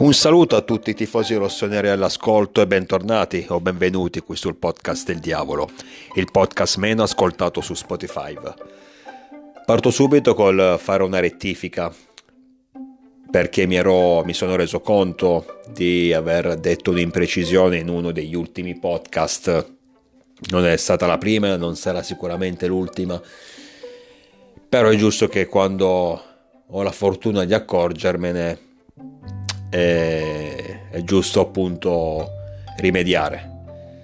Un saluto a tutti i tifosi rossoneri all'ascolto e bentornati o benvenuti qui sul podcast del diavolo, il podcast meno ascoltato su Spotify. Parto subito col fare una rettifica perché mi, ero, mi sono reso conto di aver detto un'imprecisione in uno degli ultimi podcast. Non è stata la prima, non sarà sicuramente l'ultima, però è giusto che quando ho la fortuna di accorgermene è, è giusto appunto rimediare.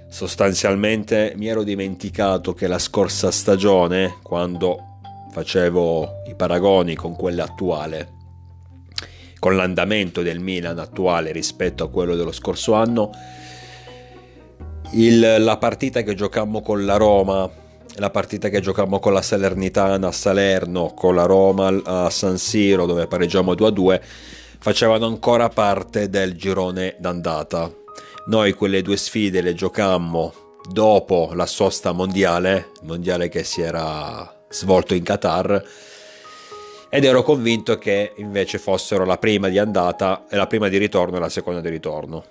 Sostanzialmente mi ero dimenticato che la scorsa stagione, quando facevo i paragoni con quella attuale, con l'andamento del Milan attuale rispetto a quello dello scorso anno, il, la partita che giocammo con la Roma, la partita che giocammo con la Salernitana a Salerno, con la Roma a San Siro dove pareggiamo 2-2, facevano ancora parte del girone d'andata. Noi quelle due sfide le giocammo dopo la sosta mondiale, mondiale che si era svolto in Qatar, ed ero convinto che invece fossero la prima di andata e la prima di ritorno e la seconda di ritorno.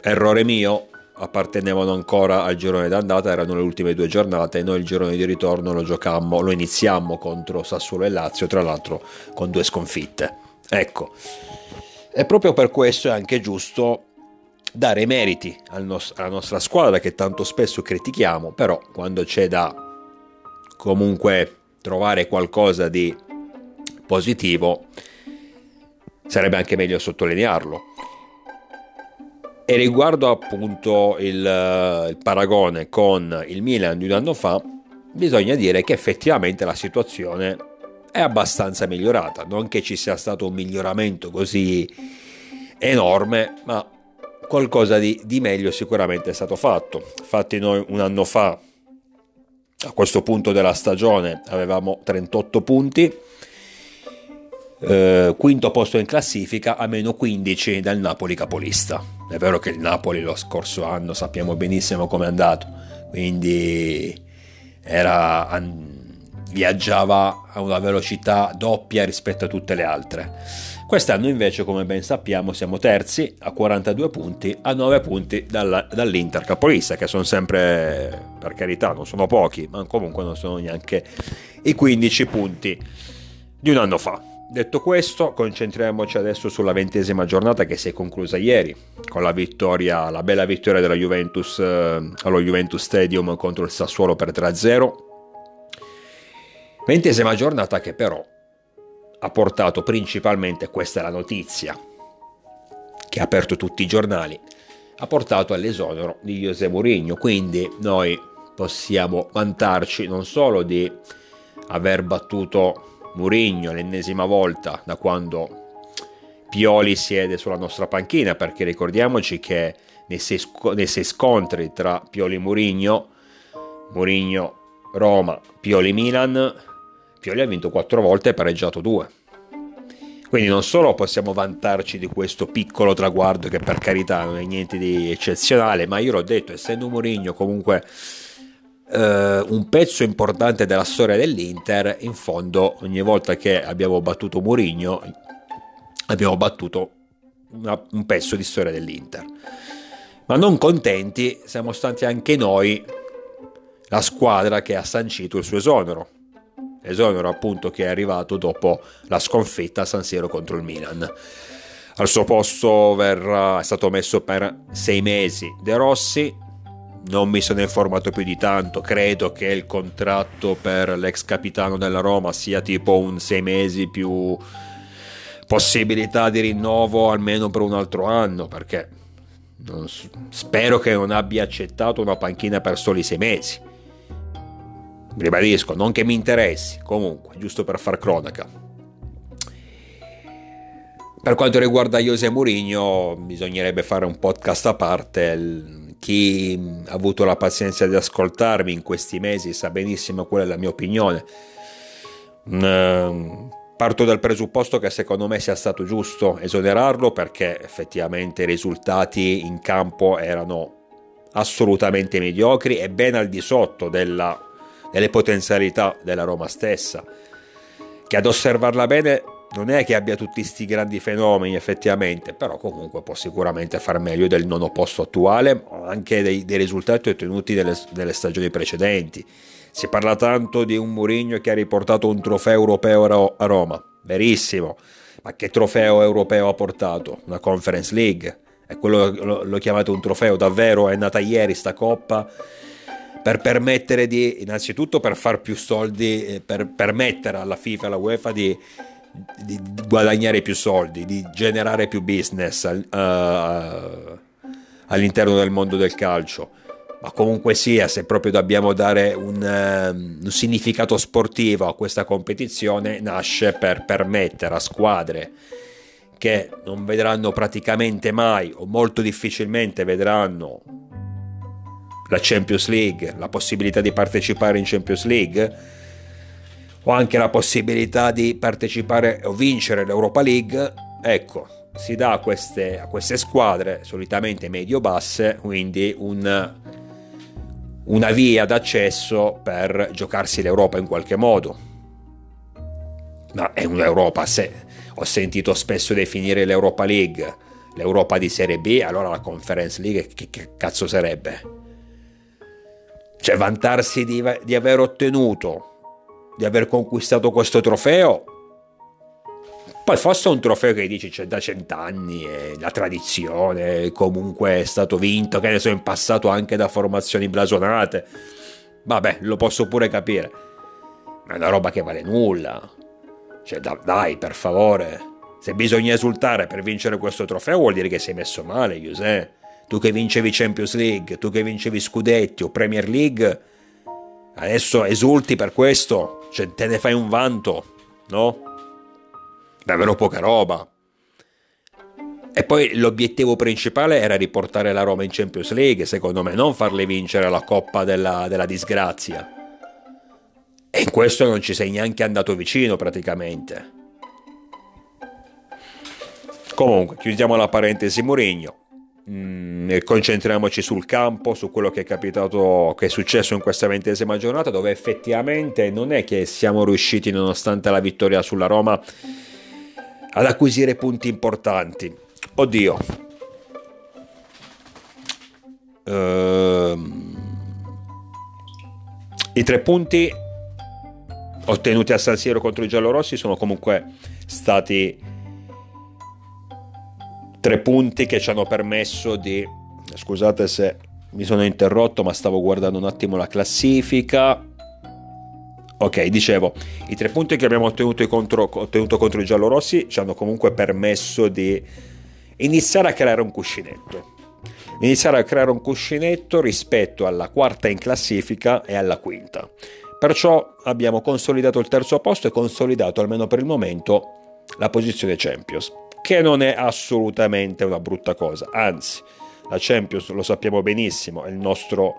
Errore mio, appartenevano ancora al girone d'andata, erano le ultime due giornate, noi il girone di ritorno lo giocammo, lo iniziammo contro Sassuolo e Lazio, tra l'altro con due sconfitte. Ecco, e proprio per questo è anche giusto dare meriti al nos- alla nostra squadra che tanto spesso critichiamo, però quando c'è da comunque trovare qualcosa di positivo sarebbe anche meglio sottolinearlo. E riguardo appunto il, il paragone con il Milan di un anno fa, bisogna dire che effettivamente la situazione è abbastanza migliorata, non che ci sia stato un miglioramento così enorme, ma qualcosa di, di meglio sicuramente è stato fatto. Infatti noi un anno fa, a questo punto della stagione, avevamo 38 punti, eh, quinto posto in classifica a meno 15 dal Napoli capolista. È vero che il Napoli lo scorso anno sappiamo benissimo come è andato, quindi era viaggiava a una velocità doppia rispetto a tutte le altre. Quest'anno invece, come ben sappiamo, siamo terzi a 42 punti, a 9 punti dalla, dall'Inter capolista, che sono sempre, per carità, non sono pochi, ma comunque non sono neanche i 15 punti di un anno fa. Detto questo, concentriamoci adesso sulla ventesima giornata che si è conclusa ieri, con la vittoria, la bella vittoria della Juventus eh, allo Juventus Stadium contro il Sassuolo per 3-0 Ventesima giornata che però ha portato principalmente, questa è la notizia, che ha aperto tutti i giornali, ha portato all'esonero di José Mourinho, quindi noi possiamo vantarci non solo di aver battuto Mourinho l'ennesima volta da quando Pioli siede sulla nostra panchina, perché ricordiamoci che nei sei, nei sei scontri tra Pioli e Mourinho, Mourinho Roma, Pioli Milan, Pioli ha vinto quattro volte e pareggiato due. Quindi non solo possiamo vantarci di questo piccolo traguardo che per carità non è niente di eccezionale, ma io l'ho detto, essendo Mourinho comunque eh, un pezzo importante della storia dell'Inter, in fondo ogni volta che abbiamo battuto Mourinho abbiamo battuto una, un pezzo di storia dell'Inter. Ma non contenti siamo stati anche noi la squadra che ha sancito il suo esonero esonero appunto che è arrivato dopo la sconfitta a San Siro contro il Milan. Al suo posto verrà, è stato messo per sei mesi De Rossi, non mi sono informato più di tanto, credo che il contratto per l'ex capitano della Roma sia tipo un sei mesi più possibilità di rinnovo almeno per un altro anno, perché spero che non abbia accettato una panchina per soli sei mesi ribadisco, non che mi interessi, comunque, giusto per far cronaca. Per quanto riguarda José Mourinho, bisognerebbe fare un podcast a parte. Chi ha avuto la pazienza di ascoltarmi in questi mesi sa benissimo qual è la mia opinione. Mm, parto dal presupposto che secondo me sia stato giusto esonerarlo perché effettivamente i risultati in campo erano assolutamente mediocri e ben al di sotto della e le potenzialità della Roma stessa, che ad osservarla bene non è che abbia tutti questi grandi fenomeni effettivamente, però comunque può sicuramente far meglio del nono posto attuale, anche dei, dei risultati ottenuti nelle, nelle, stagioni precedenti. Si parla tanto di un Mourinho che ha riportato un trofeo europeo a Roma, verissimo, ma che trofeo europeo ha portato? Una Conference League, e quello lo, lo chiamate un trofeo, davvero è nata ieri sta coppa per permettere di, innanzitutto per far più soldi, eh, per permettere alla FIFA e alla UEFA di di guadagnare più soldi, di generare più business uh, all'interno del mondo del calcio. Ma comunque sia, se proprio dobbiamo dare un, uh, un significato sportivo a questa competizione, nasce per permettere a squadre che non vedranno praticamente mai o molto difficilmente vedranno la Champions League, la possibilità di partecipare in Champions League, o anche la possibilità di partecipare o vincere l'Europa League, ecco, si dà a queste, a queste squadre, solitamente medio-basse, quindi un, una via d'accesso per giocarsi l'Europa in qualche modo. Ma è un'Europa, se ho sentito spesso definire l'Europa League l'Europa di Serie B, allora la Conference League che, che cazzo sarebbe? Cioè vantarsi di, di aver ottenuto di aver conquistato questo trofeo. Poi fosse un trofeo che dici c'è da cent'anni, e la tradizione, comunque è stato vinto, che ne so, in passato anche da formazioni blasonate. Vabbè, lo posso pure capire. Ma è una roba che vale nulla. Cioè, dai, per favore. Se bisogna esultare per vincere questo trofeo vuol dire che sei messo male, Giuseppe. Tu che vincevi Champions League, tu che vincevi Scudetti o Premier League, adesso esulti per questo cioè te ne fai un vanto, no? Davvero poca roba. E poi l'obiettivo principale era riportare la Roma in Champions League, secondo me, non farle vincere la Coppa della, della disgrazia. E in questo non ci sei neanche andato vicino praticamente. Comunque, chiudiamo la parentesi Mourinho. Mm, concentriamoci sul campo, su quello che è capitato, che è successo in questa ventesima giornata, dove effettivamente non è che siamo riusciti, nonostante la vittoria sulla Roma, ad acquisire punti importanti. Oddio. Ehm, I tre punti ottenuti a San Siro contro i giallorossi sono comunque stati tre punti che ci hanno permesso di... Scusate se mi sono interrotto, ma stavo guardando un attimo la classifica. Ok, dicevo, i tre punti che abbiamo ottenuto contro, ottenuto contro i giallorossi ci hanno comunque permesso di iniziare a creare un cuscinetto. Iniziare a creare un cuscinetto rispetto alla quarta in classifica e alla quinta. Perciò abbiamo consolidato il terzo posto e consolidato almeno per il momento la posizione Champions che non è assolutamente una brutta cosa, anzi la Champions lo sappiamo benissimo, è il nostro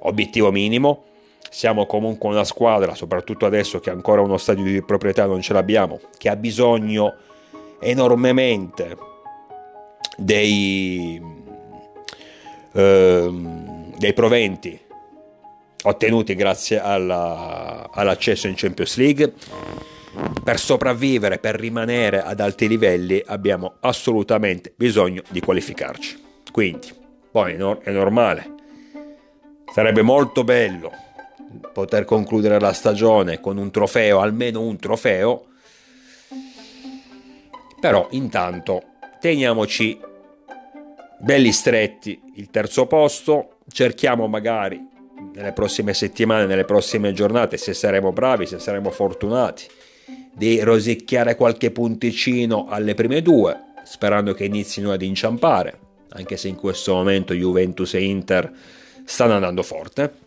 obiettivo minimo, siamo comunque una squadra, soprattutto adesso che ancora uno stadio di proprietà non ce l'abbiamo, che ha bisogno enormemente dei, ehm, dei proventi ottenuti grazie alla, all'accesso in Champions League per sopravvivere, per rimanere ad alti livelli, abbiamo assolutamente bisogno di qualificarci. Quindi, poi è normale. Sarebbe molto bello poter concludere la stagione con un trofeo, almeno un trofeo. Però intanto teniamoci belli stretti il terzo posto, cerchiamo magari nelle prossime settimane, nelle prossime giornate, se saremo bravi, se saremo fortunati, di rosicchiare qualche punticino alle prime due, sperando che inizino ad inciampare, anche se in questo momento Juventus e Inter stanno andando forte.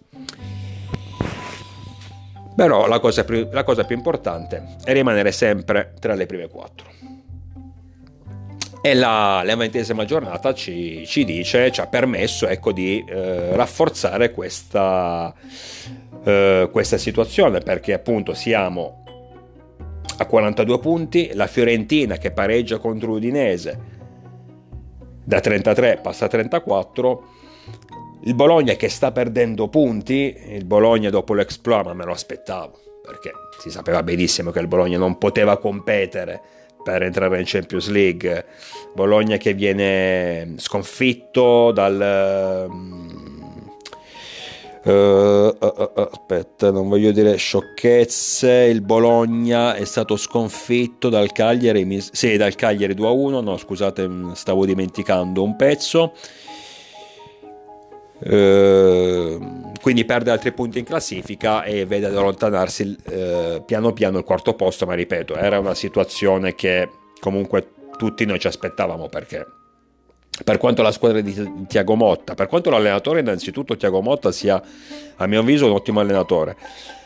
Però la cosa più, la cosa più importante è rimanere sempre tra le prime quattro. E la, la ventesima giornata ci, ci, dice, ci ha permesso ecco, di eh, rafforzare questa, eh, questa situazione perché appunto siamo a 42 punti, la Fiorentina che pareggia contro l'Udinese da 33 passa a 34, il Bologna che sta perdendo punti, il Bologna dopo l'exploit ma me lo aspettavo, perché si sapeva benissimo che il Bologna non poteva competere per entrare in Champions League. Bologna che viene sconfitto dal... Uh, uh, aspetta, non voglio dire sciocchezze. Il Bologna è stato sconfitto dal Cagliari. Sì, dal Cagliari 2-1. No, scusate, stavo dimenticando un pezzo. Ehm, quindi perde altri punti in classifica e vede ad allontanarsi piano piano il quarto posto, ma ripeto, era una situazione che comunque tutti noi ci aspettavamo perché per quanto la squadra di Tiago Motta, per quanto l'allenatore innanzitutto Tiago Motta sia a mio avviso un ottimo allenatore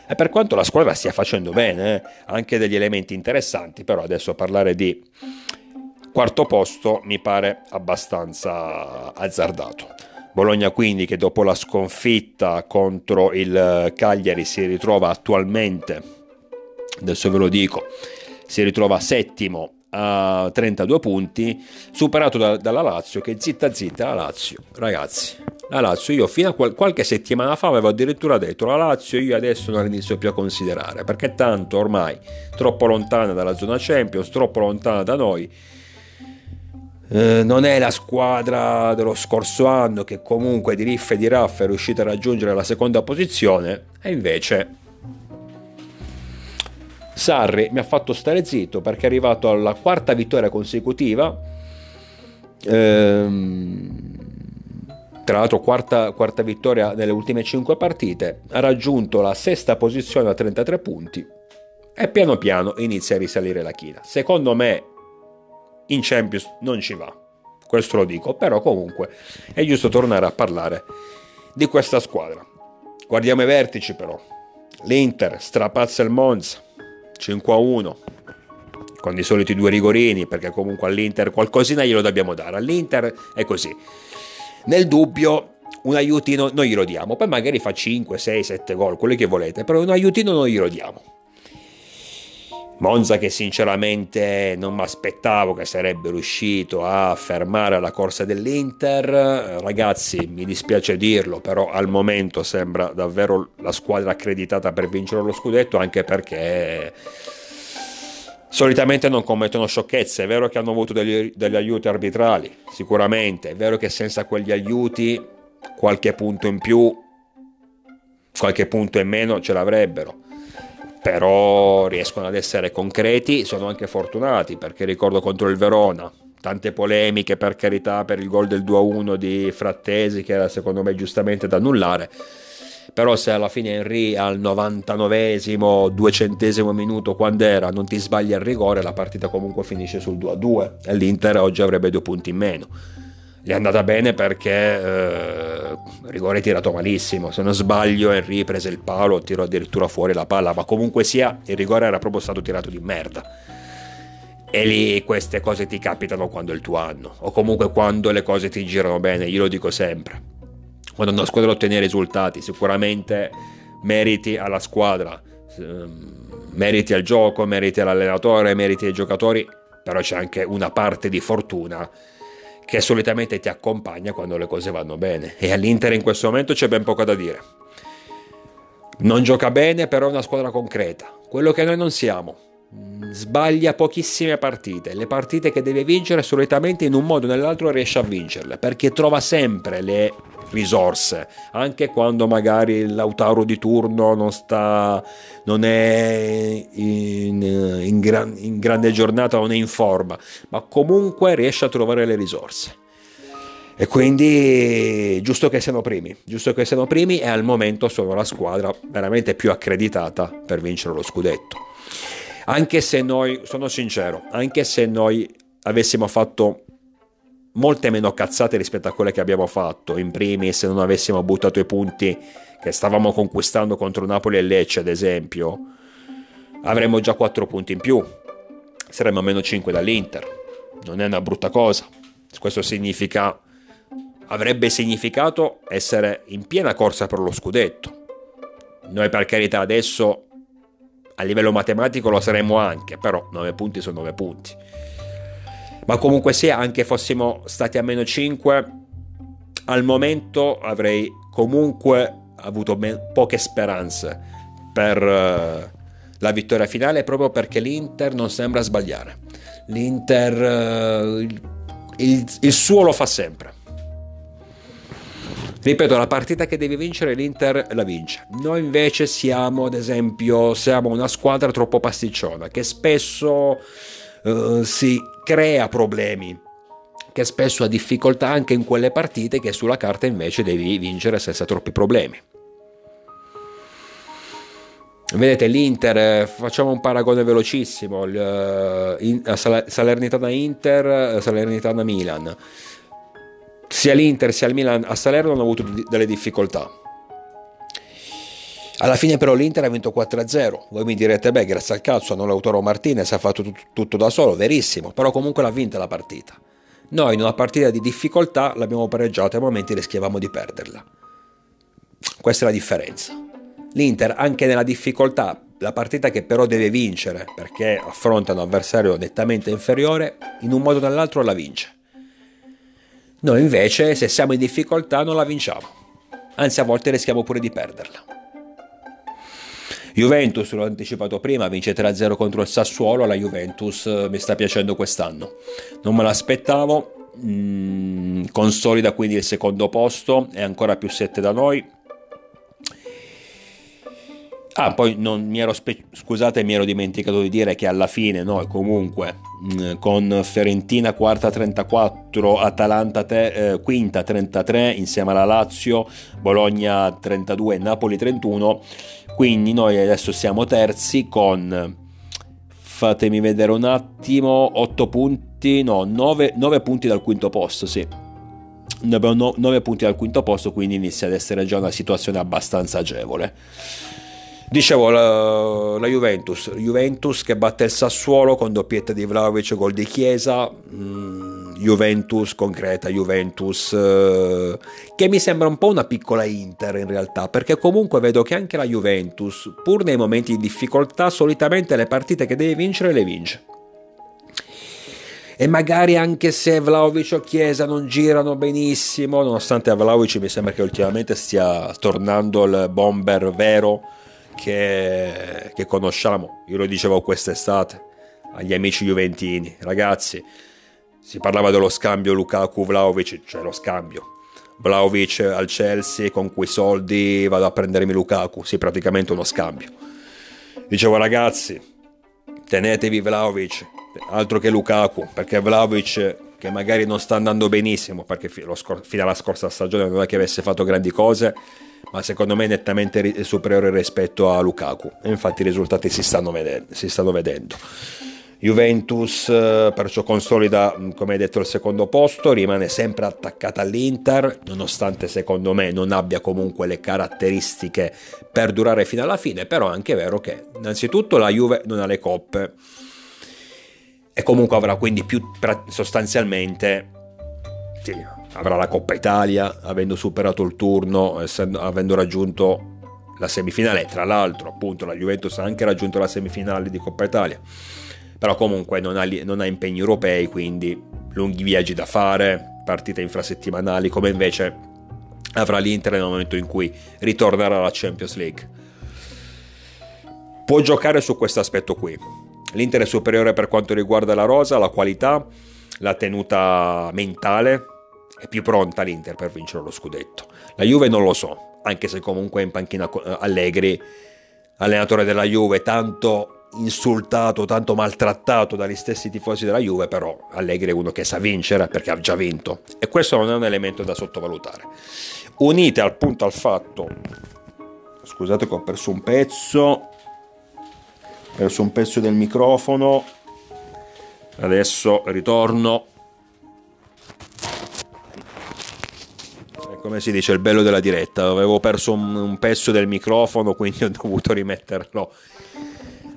e per quanto la squadra stia facendo bene, eh, anche degli elementi interessanti, però adesso parlare di quarto posto mi pare abbastanza azzardato. Bologna quindi che dopo la sconfitta contro il Cagliari si ritrova attualmente, adesso ve lo dico, si ritrova settimo a 32 punti, superato da, dalla Lazio che zitta zitta la Lazio, ragazzi. La Lazio io fino a qual- qualche settimana fa avevo addirittura detto la Lazio io adesso non la inizio più a considerare perché tanto ormai troppo lontana dalla zona Champions, troppo lontana da noi eh, non è la squadra dello scorso anno che comunque di riff e di raff è riuscita a raggiungere la seconda posizione e invece Sarri mi ha fatto stare zitto perché è arrivato alla quarta vittoria consecutiva ehm, tra l'altro quarta, quarta vittoria nelle ultime 5 partite ha raggiunto la sesta posizione a 33 punti e piano piano inizia a risalire la china secondo me in Champions non ci va, questo lo dico, però comunque è giusto tornare a parlare di questa squadra. Guardiamo i vertici però. L'Inter strapazza il Monza 5 a 1 con i soliti due rigorini perché comunque all'Inter qualcosina glielo dobbiamo dare. All'Inter è così. Nel dubbio un aiutino noi glielo diamo, poi magari fa 5, 6, 7 gol, quelli che volete, però un aiutino noi glielo diamo. Monza che sinceramente non mi aspettavo che sarebbe riuscito a fermare la corsa dell'Inter, ragazzi mi dispiace dirlo però al momento sembra davvero la squadra accreditata per vincere lo scudetto anche perché solitamente non commettono sciocchezze, è vero che hanno avuto degli, degli aiuti arbitrali, sicuramente, è vero che senza quegli aiuti qualche punto in più, qualche punto in meno ce l'avrebbero però riescono ad essere concreti, sono anche fortunati perché ricordo contro il Verona, tante polemiche per carità per il gol del 2-1 di Frattesi che era secondo me giustamente da annullare, però se alla fine Henry al 99esimo, 200esimo minuto quando era non ti sbagli al rigore la partita comunque finisce sul 2-2 e l'Inter oggi avrebbe due punti in meno è andata bene perché eh, rigore tirato malissimo. Se non sbaglio, Henry prese il palo, tirò addirittura fuori la palla. Ma comunque sia, il rigore era proprio stato tirato di merda. E lì queste cose ti capitano quando è il tuo anno, o comunque quando le cose ti girano bene. Io lo dico sempre. Quando una squadra ottiene risultati, sicuramente meriti alla squadra, ehm, meriti al gioco, meriti all'allenatore, meriti ai giocatori, però c'è anche una parte di fortuna che solitamente ti accompagna quando le cose vanno bene. E all'Inter in questo momento c'è ben poco da dire. Non gioca bene, però è una squadra concreta. Quello che noi non siamo. Sbaglia pochissime partite. Le partite che deve vincere solitamente in un modo o nell'altro riesce a vincerle, perché trova sempre le risorse, anche quando magari l'autauro di turno non, sta, non è in, in, gran, in grande giornata, non è in forma, ma comunque riesce a trovare le risorse. E quindi giusto che siano primi, giusto che siano primi e al momento sono la squadra veramente più accreditata per vincere lo scudetto. Anche se noi, sono sincero, anche se noi avessimo fatto molte meno cazzate rispetto a quelle che abbiamo fatto. In primis, se non avessimo buttato i punti che stavamo conquistando contro Napoli e Lecce, ad esempio, avremmo già 4 punti in più. Saremmo a meno 5 dall'Inter. Non è una brutta cosa. Questo significa avrebbe significato essere in piena corsa per lo scudetto. Noi per carità adesso a livello matematico lo saremmo anche, però 9 punti sono 9 punti ma comunque sia, anche fossimo stati a meno 5, al momento avrei comunque avuto me- poche speranze per, uh, la vittoria finale proprio perché l'Inter non sembra sbagliare. L'Inter eh, il, il suo lo fa sempre. Ripeto, la partita che deve vincere l'Inter la vince. Noi invece siamo, ad esempio, siamo una squadra troppo pasticciona che spesso uh, si crea problemi, che spesso ha difficoltà anche in quelle partite che sulla carta invece devi vincere senza troppi problemi. Vedete l'Inter, facciamo un paragone velocissimo, Salernitana Inter, Salernitana Milan sia l'Inter sia il Milan a Salerno hanno avuto delle difficoltà. Alla fine però l'Inter ha vinto 4-0. Voi mi direte, beh, grazie al calcio hanno Lautaro Martinez, ha fatto tutto, tutto da solo, verissimo, però comunque l'ha vinta la partita. Noi in una partita di difficoltà l'abbiamo pareggiata e a momenti rischiavamo di perderla. Questa è la differenza. L'Inter anche nella difficoltà, la partita che però deve vincere perché affronta un avversario nettamente inferiore, in un modo o nell'altro la vince. Noi invece, se siamo in difficoltà, non la vinciamo. Anzi, a volte rischiamo pure di perderla. Juventus, l'ho anticipato prima, vince 3-0 contro il Sassuolo, la Juventus eh, mi sta piacendo quest'anno. Non me l'aspettavo, mm, consolida quindi il secondo posto, è ancora più 7 da noi, Ah, poi mi ero spe- scusate, mi ero dimenticato di dire che alla fine noi comunque mm, con Fiorentina quarta 34, Atalanta te- eh, quinta 33 insieme alla Lazio, Bologna 32, Napoli 31, quindi noi adesso siamo terzi con fatemi vedere un attimo 8 punti, no, 9, 9 punti dal quinto posto, sì. Abbiamo 9 punti dal quinto posto, quindi inizia ad essere già una situazione abbastanza agevole. Dicevo, la, la, Juventus, Juventus che batte il Sassuolo con doppietta di Vlaovic, gol di Chiesa, mm, Juventus concreta, Juventus eh, che mi sembra un po' una piccola Inter in realtà, perché comunque vedo che anche la Juventus, pur nei momenti di difficoltà, solitamente le partite che deve vincere le vince. E magari anche se Vlaovic o Chiesa non girano benissimo, nonostante a Vlaovic mi sembra che ultimamente stia tornando il bomber vero, che, che conosciamo. Io lo dicevo quest'estate agli amici juventini, ragazzi, si parlava dello scambio Lukaku-Vlaovic, cioè lo scambio. Vlaovic al Chelsea con quei soldi vado a prendermi Lukaku, sì praticamente uno scambio. Dicevo ragazzi, tenetevi Vlaovic, altro che Lukaku, perché Vlaovic che magari non sta andando benissimo, perché fino alla scorsa stagione non è che avesse fatto grandi cose, ma secondo me è nettamente superiore rispetto a Lukaku e infatti i risultati si stanno vedendo. Si stanno vedendo. Juventus eh, perciò consolida, mm, come hai detto, il secondo posto, rimane sempre attaccata all'Inter, nonostante secondo me non abbia comunque le caratteristiche per durare fino alla fine, però è anche vero che innanzitutto la Juve non ha le coppe e comunque avrà quindi più sostanzialmente sì, avrà la Coppa Italia, avendo superato il turno, essendo, avendo raggiunto la semifinale. Tra l'altro, appunto, la Juventus ha anche raggiunto la semifinale di Coppa Italia. Però comunque non ha, non ha impegni europei, quindi lunghi viaggi da fare, partite infrasettimanali, come invece avrà l'Inter nel momento in cui ritornerà alla Champions League. Può giocare su questo aspetto qui. L'Inter è superiore per quanto riguarda la rosa, la qualità, la tenuta mentale, è più pronta l'Inter per vincere lo scudetto. La Juve non lo so, anche se comunque in panchina eh, Allegri, allenatore della Juve, tanto insultato, tanto maltrattato dagli stessi tifosi della Juve, però Allegri è uno che sa vincere perché ha già vinto. E questo non è un elemento da sottovalutare. Unite al punto al fatto, scusate che ho perso un pezzo, ho perso un pezzo del microfono, adesso ritorno come si dice, il bello della diretta. Avevo perso un, un pezzo del microfono, quindi ho dovuto rimetterlo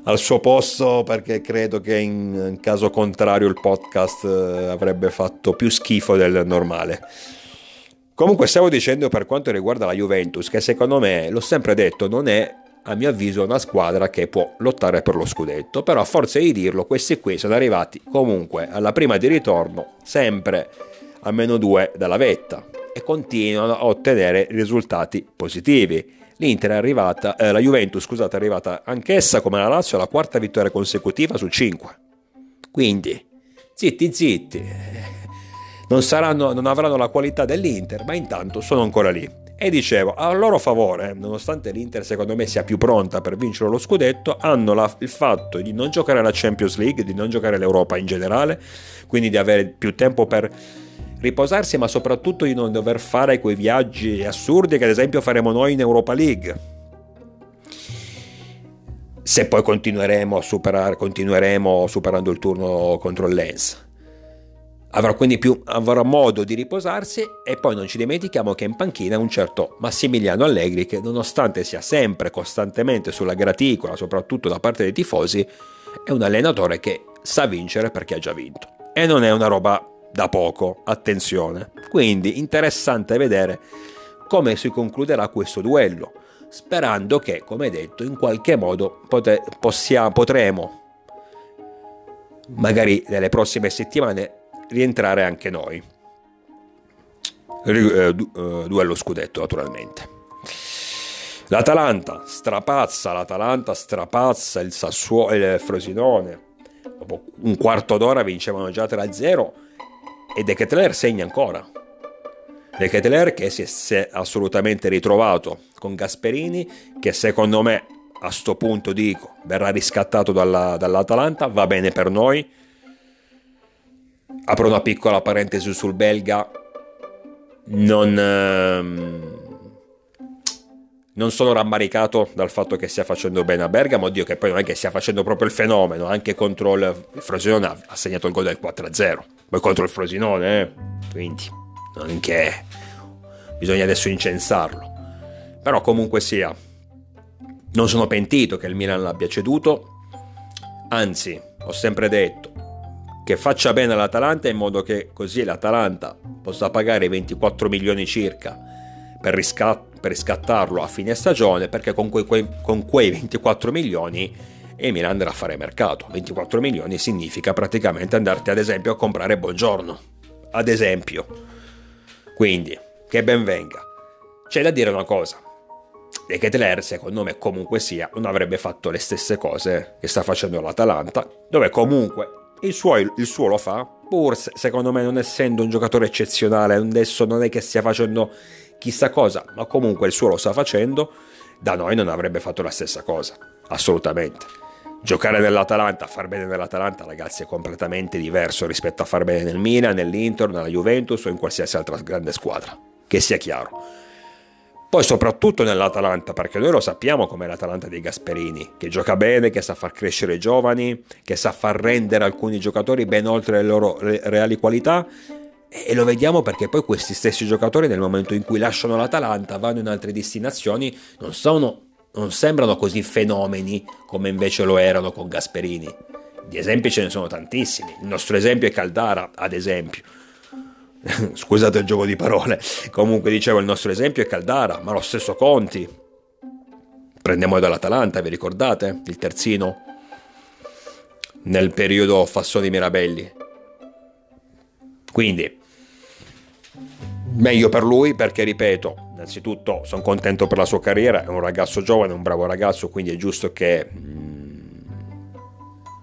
al suo posto perché credo che in, in caso contrario il podcast eh, avrebbe fatto più schifo del normale. Comunque stavo dicendo per quanto riguarda la Juventus, che secondo me, l'ho sempre detto, non è a mio avviso una squadra che può lottare per lo scudetto, però a forza di dirlo questi qui sono arrivati comunque alla prima di ritorno sempre a meno due dalla vetta e continuano a ottenere risultati positivi. l'Inter è arrivata, eh, la Juventus scusate, è arrivata anch'essa come la Lazio alla quarta vittoria consecutiva su 5. Quindi, zitti zitti, non, saranno, non avranno la qualità dell'Inter, ma intanto sono ancora lì. E dicevo, a loro favore, nonostante l'Inter secondo me sia più pronta per vincere lo scudetto, hanno la, il fatto di non giocare la Champions League, di non giocare l'Europa in generale, quindi di avere più tempo per riposarsi, ma soprattutto di non dover fare quei viaggi assurdi che ad esempio faremo noi in Europa League. Se poi continueremo a superare, continueremo superando il turno contro il Lens avrà quindi più, avrà modo di riposarsi e poi non ci dimentichiamo che in panchina un certo Massimiliano Allegri che nonostante sia sempre costantemente sulla graticola soprattutto da parte dei tifosi è un allenatore che sa vincere perché ha già vinto e non è una roba da poco attenzione quindi interessante vedere come si concluderà questo duello sperando che come detto in qualche modo pote, possiamo, potremo magari nelle prossime settimane rientrare anche noi. Eh, duello scudetto naturalmente. L'Atalanta strapazza, l'Atalanta strapazza il Sassuolo il Frosinone. Dopo un quarto d'ora vincevano già 3-0 e De Ketler segna ancora. De Ketler che si è assolutamente ritrovato con Gasperini che secondo me a sto punto dico verrà riscattato dalla, dall'Atalanta, va bene per noi. Apro una piccola parentesi sul belga, non, ehm, non sono rammaricato dal fatto che stia facendo bene a Bergamo, oddio che poi non è che stia facendo proprio il fenomeno, anche contro il, il Frosinone ha, segnato il gol del 4-0, poi contro il Frosinone, eh? quindi non che bisogna adesso incensarlo. Però comunque sia, non sono pentito che il Milan l'abbia ceduto, anzi ho sempre detto, che faccia bene all'Atalanta in modo che così l'Atalanta possa pagare 24 milioni circa per, riscat- per riscattarlo a fine stagione perché con, que- con quei 24 milioni Emil andrà a fare mercato 24 milioni significa praticamente andarti ad esempio a comprare Buongiorno ad esempio. Quindi che ben venga. C'è da dire una cosa. De Ketler secondo me comunque sia non avrebbe fatto le stesse cose che sta facendo l'Atalanta dove comunque il suo, il suo lo fa, pur secondo me non essendo un giocatore eccezionale, adesso non è che stia facendo chissà cosa, ma comunque il suo lo sta facendo, da noi non avrebbe fatto la stessa cosa, assolutamente. Giocare nell'Atalanta, far bene nell'Atalanta, ragazzi, è completamente diverso rispetto a far bene nel Milan, nell'Inter, nella Juventus o in qualsiasi altra grande squadra, che sia chiaro. Poi soprattutto nell'Atalanta, perché noi lo sappiamo com'è l'Atalanta dei Gasperini, che gioca bene, che sa far crescere i giovani, che sa far rendere alcuni giocatori ben oltre le loro reali qualità. E lo vediamo perché poi questi stessi giocatori nel momento in cui lasciano l'Atalanta, vanno in altre destinazioni, non, sono, non sembrano così fenomeni come invece lo erano con Gasperini. Di esempi ce ne sono tantissimi. Il nostro esempio è Caldara, ad esempio Scusate il gioco di parole. Comunque dicevo il nostro esempio è Caldara, ma lo stesso Conti. Prendiamo dall'Atalanta, vi ricordate? Il terzino nel periodo Fassoni Mirabelli. Quindi meglio per lui perché ripeto, innanzitutto sono contento per la sua carriera, è un ragazzo giovane, un bravo ragazzo, quindi è giusto che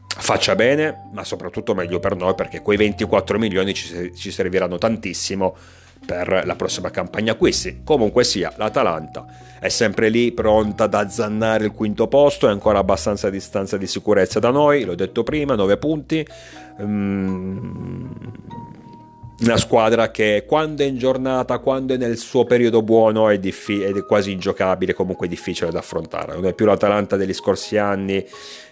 faccia bene, ma soprattutto meglio per noi perché quei 24 milioni ci, ci serviranno tantissimo per la prossima campagna acquisti. Comunque sia, l'Atalanta è sempre lì pronta ad azzannare il quinto posto, è ancora abbastanza a distanza di sicurezza da noi, l'ho detto prima, 9 punti. Um, una squadra che quando è in giornata, quando è nel suo periodo buono è, diffi- è quasi ingiocabile, comunque difficile da affrontare. Non è più l'Atalanta degli scorsi anni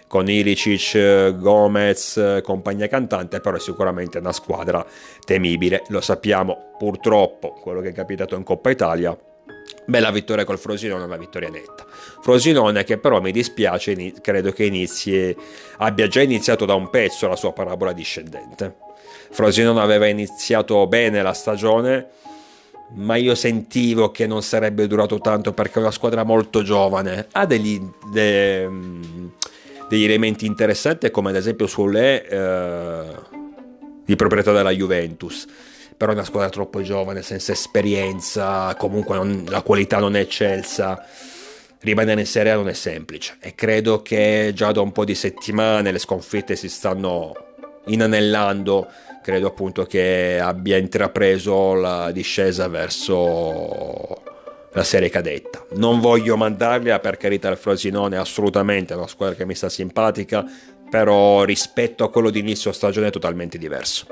con Ilicic, Gomez, compagnia cantante, però è sicuramente una squadra temibile, lo sappiamo purtroppo, quello che è capitato in Coppa Italia, Bella vittoria col Frosinone, una vittoria netta. Frosinone che però mi dispiace, credo che inizi, abbia già iniziato da un pezzo la sua parabola discendente. Frosinone aveva iniziato bene la stagione, ma io sentivo che non sarebbe durato tanto perché è una squadra molto giovane, ha degli, de, degli elementi interessanti come ad esempio sulle eh, di proprietà della Juventus. Però è una squadra troppo giovane senza esperienza comunque non, la qualità non è eccelsa. Rimanere in Serie A non è semplice. E credo che già da un po' di settimane le sconfitte si stanno inanellando, credo appunto che abbia intrapreso la discesa verso la serie cadetta. Non voglio mandarli per carità il Frosinone, assolutamente è una squadra che mi sta simpatica, però rispetto a quello di inizio stagione è totalmente diverso.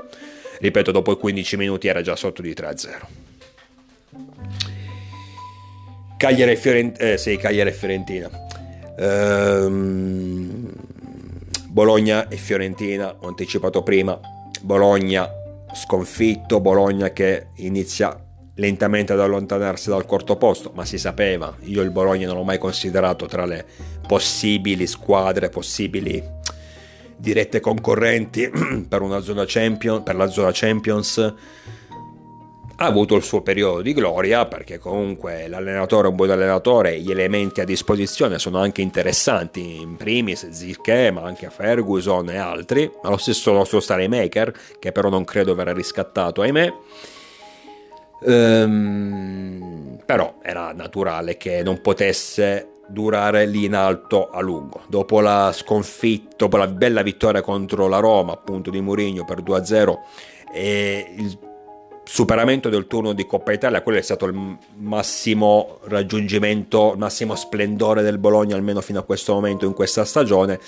Ripeto, dopo i 15 minuti era già sotto di 3-0. Cagliari e Fiorentina, eh, sì, Fiorentina. Ehm, Bologna e Fiorentina, ho anticipato prima, Bologna sconfitto, Bologna che inizia lentamente ad allontanarsi dal quarto posto, ma si sapeva, io il Bologna non l'ho mai considerato tra le possibili squadre, possibili dirette concorrenti per, zona champion, per la zona Champions ha avuto il suo periodo di gloria perché comunque l'allenatore è un buon allenatore gli elementi a disposizione sono anche interessanti in primis Zirke ma anche Ferguson e altri ma lo stesso nostro Maker che però non credo verrà riscattato ahimè ehm, però era naturale che non potesse durare lì in alto a lungo. Dopo la sconfitta, dopo la bella vittoria contro la Roma, appunto di Mourinho per 2-0 e il superamento del turno di Coppa Italia, quello è stato il massimo raggiungimento, il massimo splendore del Bologna almeno fino a questo momento in questa stagione.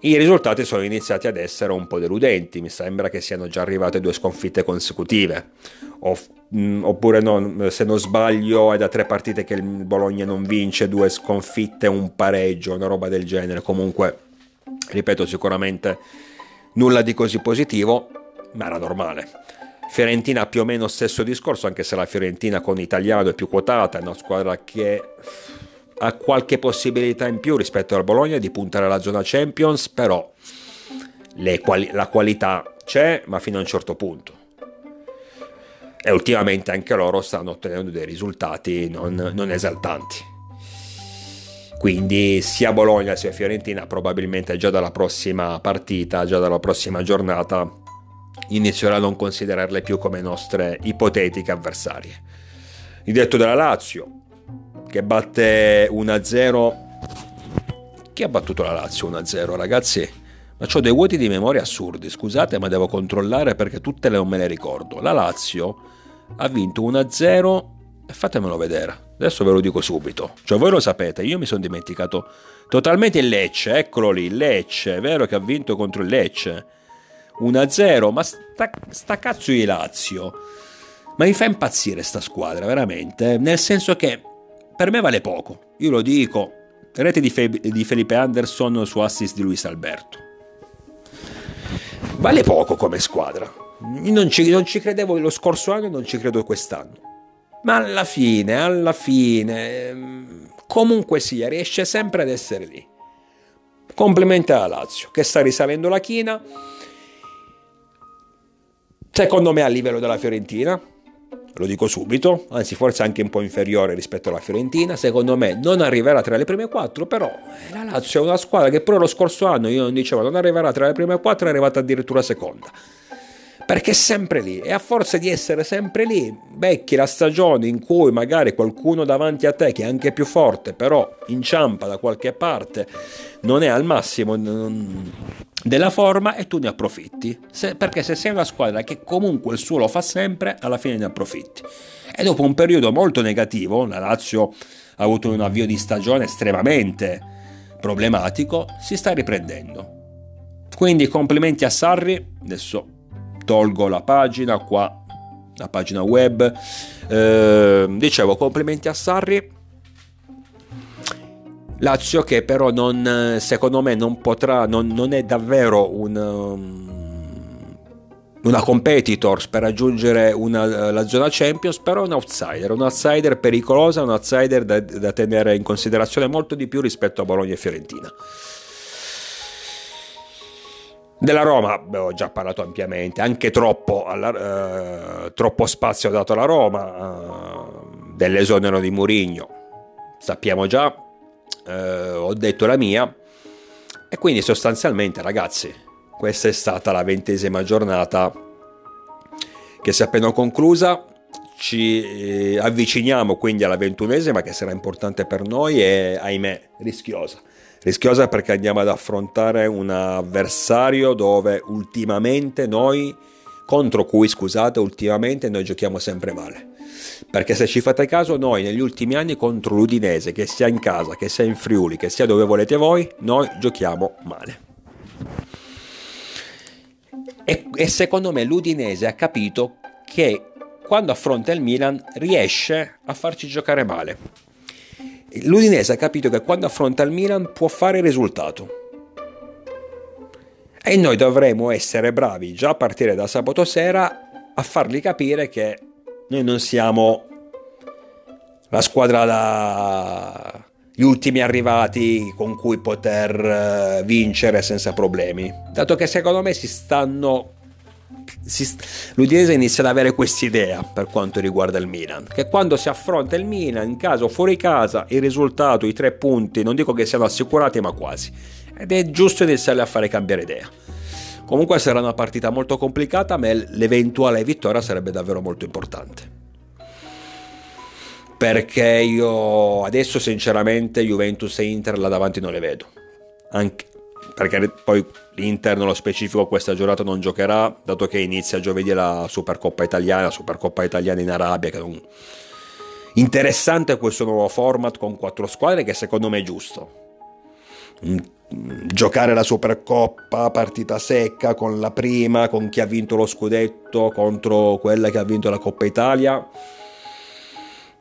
I risultati sono iniziati ad essere un po' deludenti, mi sembra che siano già arrivate due sconfitte consecutive, oppure no, se non sbaglio è da tre partite che il Bologna non vince, due sconfitte, un pareggio, una roba del genere, comunque, ripeto, sicuramente nulla di così positivo, ma era normale. Fiorentina più o meno stesso discorso, anche se la Fiorentina con Italiano è più quotata, è una squadra che ha qualche possibilità in più rispetto al Bologna di puntare alla zona Champions, però quali- la qualità c'è, ma fino a un certo punto. E ultimamente anche loro stanno ottenendo dei risultati non, non esaltanti. Quindi sia Bologna sia Fiorentina probabilmente già dalla prossima partita, già dalla prossima giornata, inizieranno a non considerarle più come nostre ipotetiche avversarie. Il detto della Lazio, che batte 1-0. Chi ha battuto la Lazio 1-0, ragazzi? Ma ho dei vuoti di memoria assurdi, scusate, ma devo controllare perché tutte le non me le ricordo. La Lazio ha vinto 1-0 e fatemelo vedere. Adesso ve lo dico subito. Cioè voi lo sapete, io mi sono dimenticato totalmente il Lecce, eccolo lì, il Lecce, è vero che ha vinto contro il Lecce. 1-0, ma sta, sta cazzo di Lazio. Ma mi fa impazzire sta squadra, veramente. Nel senso che per me vale poco, io lo dico, rete di, Fe- di Felipe Anderson su assist di Luis Alberto. Vale poco come squadra. Non ci, non ci credevo lo scorso anno e non ci credo quest'anno. Ma alla fine, alla fine, ehm, comunque sia, riesce sempre ad essere lì. Complimenti alla Lazio, che sta risalendo la china. Secondo me a livello della Fiorentina, lo dico subito, anzi forse anche un po' inferiore rispetto alla Fiorentina, secondo me non arriverà tra le prime quattro, però la Lazio è una squadra che pure lo scorso anno io non dicevo non arriverà tra le prime quattro, è arrivata addirittura seconda. Perché è sempre lì e a forza di essere sempre lì, becchi la stagione in cui magari qualcuno davanti a te che è anche più forte, però inciampa da qualche parte, non è al massimo della forma e tu ne approfitti. Se, perché se sei una squadra che comunque il suo lo fa sempre, alla fine ne approfitti. E dopo un periodo molto negativo, la Lazio ha avuto un avvio di stagione estremamente problematico, si sta riprendendo. Quindi complimenti a Sarri, adesso tolgo la pagina qua, la pagina web. Eh, dicevo complimenti a Sarri Lazio che però non, secondo me non potrà, non, non è davvero un, um, una competitor per raggiungere una, la zona Champions, però è un outsider, un outsider pericolosa, un outsider da, da, tenere in considerazione molto di più rispetto a Bologna e Fiorentina. Della Roma beh, ho già parlato ampiamente, anche troppo, alla, eh, troppo spazio dato alla Roma, eh, dell'esonero di Murigno, sappiamo già, eh, ho detto la mia. E quindi sostanzialmente ragazzi questa è stata la ventesima giornata che si è appena conclusa. Ci eh, avviciniamo quindi alla ventunesima che sarà importante per noi e ahimè rischiosa. Rischiosa perché andiamo ad affrontare un avversario dove ultimamente noi, contro cui scusate, ultimamente noi giochiamo sempre male. Perché se ci fate caso, noi negli ultimi anni contro l'Udinese, che sia in casa, che sia in Friuli, che sia dove volete voi, noi giochiamo male. E, e secondo me l'Udinese ha capito che quando affronta il Milan riesce a farci giocare male. L'Udinese ha capito che quando affronta il Milan può fare risultato. E noi dovremo essere bravi già a partire da sabato sera a fargli capire che noi non siamo la squadra da gli ultimi arrivati con cui poter eh, vincere senza problemi. Dato che secondo me si stanno si, l'Udinese inizia ad avere quest'idea per quanto riguarda il Milan, che quando si affronta il Milan, in casa o fuori casa, il risultato, i tre punti, non dico che siano assicurati, ma quasi. Ed è giusto iniziare a fare cambiare idea. Comunque sarà una partita molto complicata, ma l'eventuale vittoria sarebbe davvero molto importante. Perché io adesso sinceramente Juventus e Inter là davanti non le vedo. Anche, perché poi l'Inter nello specifico questa giornata non giocherà, dato che inizia giovedì la Supercoppa Italiana, Supercoppa Italiana in Arabia, che un... interessante questo nuovo format con quattro squadre che secondo me è giusto giocare la Supercoppa partita secca con la prima, con chi ha vinto lo scudetto contro quella che ha vinto la Coppa Italia.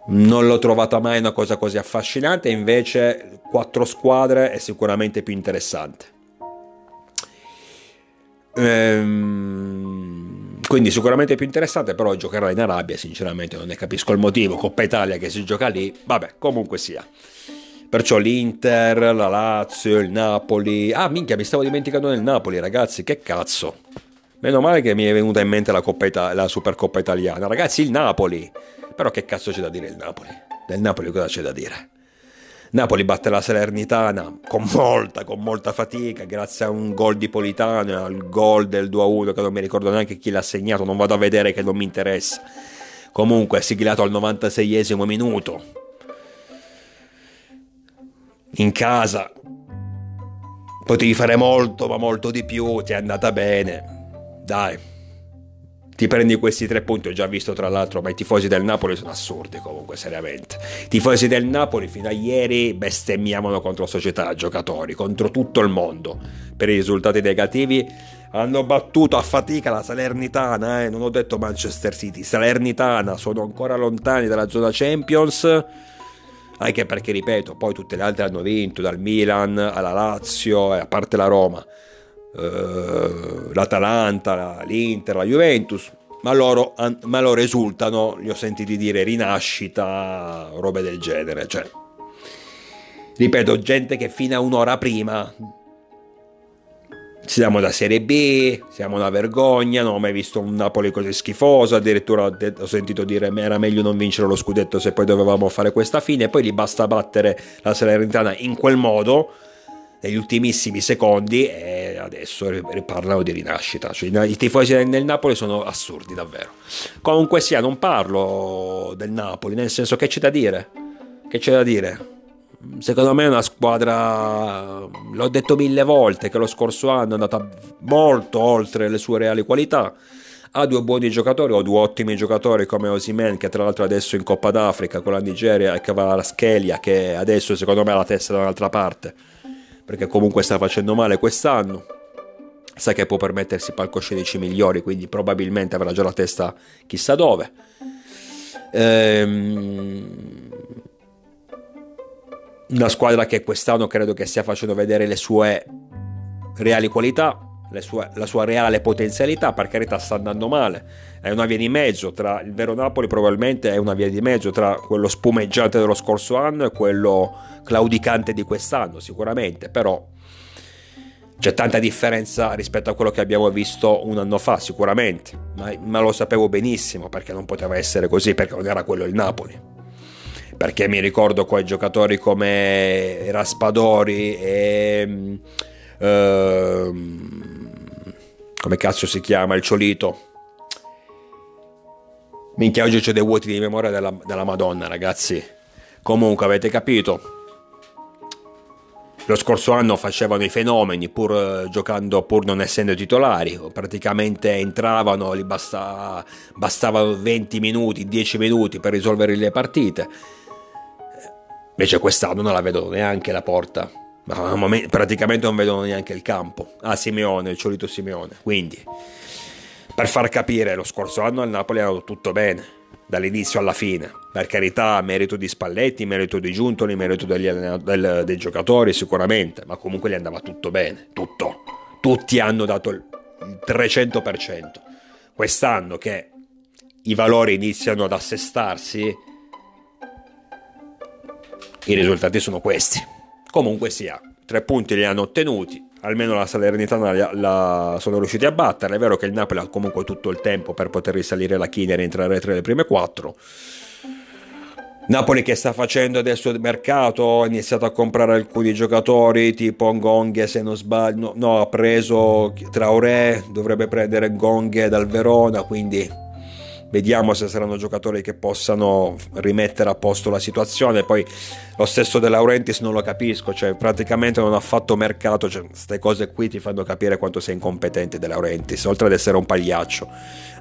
Non l'ho trovata mai una cosa così affascinante, invece quattro squadre è sicuramente più interessante. Ehm, quindi sicuramente più interessante, però giocherà in Arabia, sinceramente non ne capisco il motivo. Coppa Italia che si gioca lì, vabbè, comunque sia. Perciò l'Inter, la Lazio, il Napoli. Ah, minchia, mi stavo dimenticando del Napoli, ragazzi, che cazzo. Meno male che mi è venuta in mente la, Coppa Ita- la Supercoppa italiana. Ragazzi, il Napoli. Però che cazzo c'è da dire il Napoli? Del Napoli cosa c'è da dire? Napoli batte la Salernitana con molta, con molta fatica, grazie a un gol di Politano e al gol del 2-1 che non mi ricordo neanche chi l'ha segnato, non vado a vedere che non mi interessa. Comunque siglato al 96esimo minuto in casa potevi fare molto, ma molto di più, ti è andata bene. Dai, ti prendi questi tre punti, ho già visto tra l'altro, ma i tifosi del Napoli sono assurdi comunque, seriamente. I tifosi del Napoli fino a ieri bestemmiavano contro società, giocatori, contro tutto il mondo per i risultati negativi. Hanno battuto a fatica la Salernitana, eh? non ho detto Manchester City, Salernitana, sono ancora lontani dalla zona Champions anche perché ripeto, poi tutte le altre hanno vinto, dal Milan alla Lazio, e a parte la Roma, eh, l'Atalanta, l'Inter, la Juventus, ma loro, ma loro esultano, li ho sentiti dire rinascita, robe del genere, cioè, ripeto, gente che fino a un'ora prima siamo da Serie B, siamo una vergogna, non ho mai visto un Napoli così schifoso, addirittura ho sentito dire era meglio non vincere lo scudetto se poi dovevamo fare questa fine, poi gli basta battere la Salernitana in quel modo, negli ultimissimi secondi, e adesso riparlano di rinascita, cioè, i tifosi del Napoli sono assurdi davvero. Comunque sia, non parlo del Napoli, nel senso che c'è da dire, che c'è da dire secondo me è una squadra, l'ho detto mille volte, che lo scorso anno è andata molto oltre le sue reali qualità. Ha due buoni giocatori, o due ottimi giocatori come Osimen, che tra l'altro adesso in Coppa d'Africa con la Nigeria, e Schelia, che adesso secondo me ha la testa da un'altra parte, perché comunque sta facendo male quest'anno. Sa che può permettersi palcoscenici migliori, quindi probabilmente avrà già la testa chissà dove. Ehm una squadra che quest'anno credo che stia facendo vedere le sue reali qualità, sue, la sua reale potenzialità, per carità sta andando male, è una via di mezzo tra il vero Napoli probabilmente è una via di mezzo tra quello spumeggiante dello scorso anno e quello claudicante di quest'anno sicuramente, però c'è tanta differenza rispetto a quello che abbiamo visto un anno fa sicuramente, ma, ma lo sapevo benissimo perché non poteva essere così perché non era quello il Napoli. Perché mi ricordo qua giocatori come Raspadori e uh, come cazzo si chiama il Ciolito Minchia, oggi c'è dei vuoti di memoria della, della Madonna, ragazzi. Comunque, avete capito? Lo scorso anno facevano i fenomeni pur eh, giocando, pur non essendo titolari, praticamente entravano, gli basta, bastavano 20 minuti, 10 minuti per risolvere le partite. Invece quest'anno non la vedono neanche la porta, ma praticamente non vedono neanche il campo. Ah, Simeone, il solito Simeone. Quindi, per far capire, lo scorso anno al Napoli era tutto bene dall'inizio alla fine. Per carità, merito di Spalletti, merito di Giuntoli, merito degli, del, dei giocatori sicuramente, ma comunque gli andava tutto bene, tutto. Tutti hanno dato il 300%. Quest'anno che i valori iniziano ad assestarsi, i risultati sono questi. Comunque sia, tre punti li hanno ottenuti, almeno la Salernitana la, la, sono riusciti a battere. È vero che il Napoli ha comunque tutto il tempo per poter risalire la china e rientrare tra le prime quattro. Napoli che sta facendo adesso il mercato, ha iniziato a comprare alcuni giocatori tipo Ngonghe se non sbaglio, no, no ha preso Traoré, dovrebbe prendere Ngonghe dal Verona, quindi Vediamo se saranno giocatori che possano rimettere a posto la situazione. Poi lo stesso De Laurentiis non lo capisco, cioè praticamente non ha fatto mercato. Cioè, queste cose qui ti fanno capire quanto sei incompetente De Laurentiis, oltre ad essere un pagliaccio.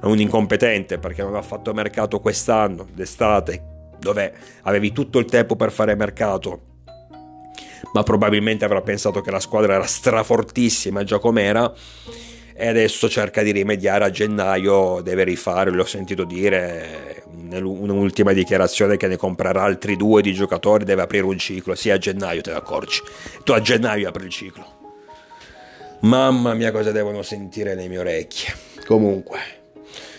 È un incompetente perché non ha fatto mercato quest'anno, d'estate, dove avevi tutto il tempo per fare mercato ma probabilmente avrà pensato che la squadra era strafortissima già com'era e adesso cerca di rimediare a gennaio, deve rifare, l'ho sentito dire un'ultima dichiarazione che ne comprerà altri due di giocatori, deve aprire un ciclo, sì a gennaio te ne accorgi, tu a gennaio apri il ciclo. Mamma mia cosa devono sentire le mie orecchie. Comunque,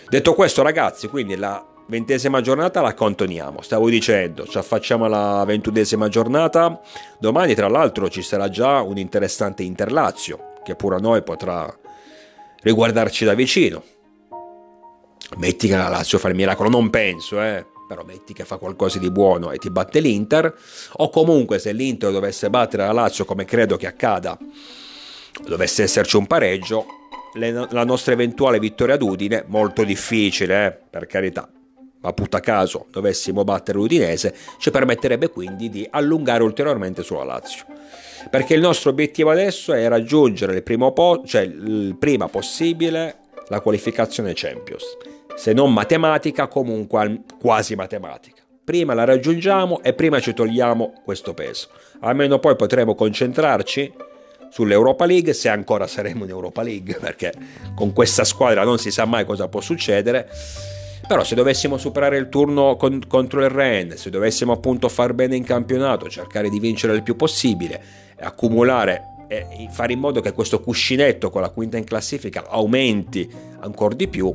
detto questo ragazzi, quindi la ventesima giornata la contoniamo. Stavo dicendo, ci affacciamo alla ventunesima giornata. Domani, tra l'altro, ci sarà già un interessante Interlazio che pure a noi potrà riguardarci da vicino. Metti che la Lazio fa il miracolo, non penso, eh. Però metti che fa qualcosa di buono e ti batte l'Inter, o comunque se l'Inter dovesse battere la Lazio come credo che accada, dovesse esserci un pareggio, la nostra eventuale vittoria ad Udine, molto difficile, eh, per carità, ma putta caso dovessimo battere l'Udinese, ci permetterebbe quindi di allungare ulteriormente sulla Lazio perché il nostro obiettivo adesso è raggiungere il, primo po- cioè il prima possibile la qualificazione Champions, se non matematica comunque quasi matematica. Prima la raggiungiamo e prima ci togliamo questo peso, almeno poi potremo concentrarci sull'Europa League se ancora saremo in Europa League, perché con questa squadra non si sa mai cosa può succedere. Però se dovessimo superare il turno con, contro il Rennes, se dovessimo appunto far bene in campionato, cercare di vincere il più possibile, accumulare e fare in modo che questo cuscinetto con la quinta in classifica aumenti ancora di più,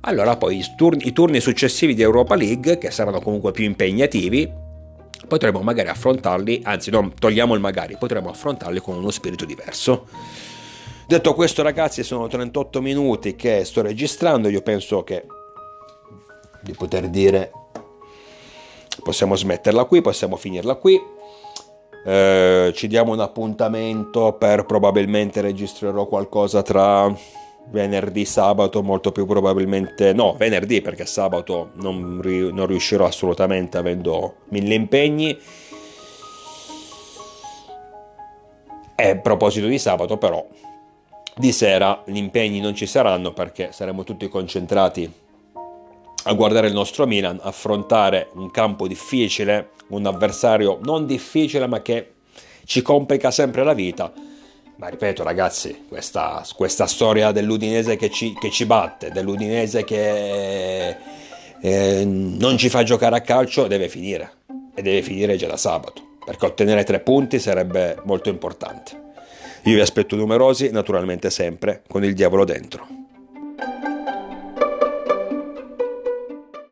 allora poi i turni, i turni successivi di Europa League, che saranno comunque più impegnativi, potremo magari affrontarli, anzi non togliamo il magari, potremo affrontarli con uno spirito diverso. Detto questo ragazzi sono 38 minuti che sto registrando, io penso che di poter dire possiamo smetterla qui, possiamo finirla qui. Eh, ci diamo un appuntamento per probabilmente registrerò qualcosa tra venerdì sabato molto più probabilmente no venerdì perché sabato non, ri, non riuscirò assolutamente avendo mille impegni e a proposito di sabato però di sera gli impegni non ci saranno perché saremo tutti concentrati a guardare il nostro Milan, affrontare un campo difficile, un avversario non difficile ma che ci complica sempre la vita. Ma ripeto ragazzi, questa, questa storia dell'Udinese che ci, che ci, batte, dell'Udinese che eh, non ci fa giocare a calcio, deve finire. E deve finire già da sabato, perché ottenere tre punti sarebbe molto importante. Io vi aspetto numerosi, naturalmente sempre con il diavolo dentro.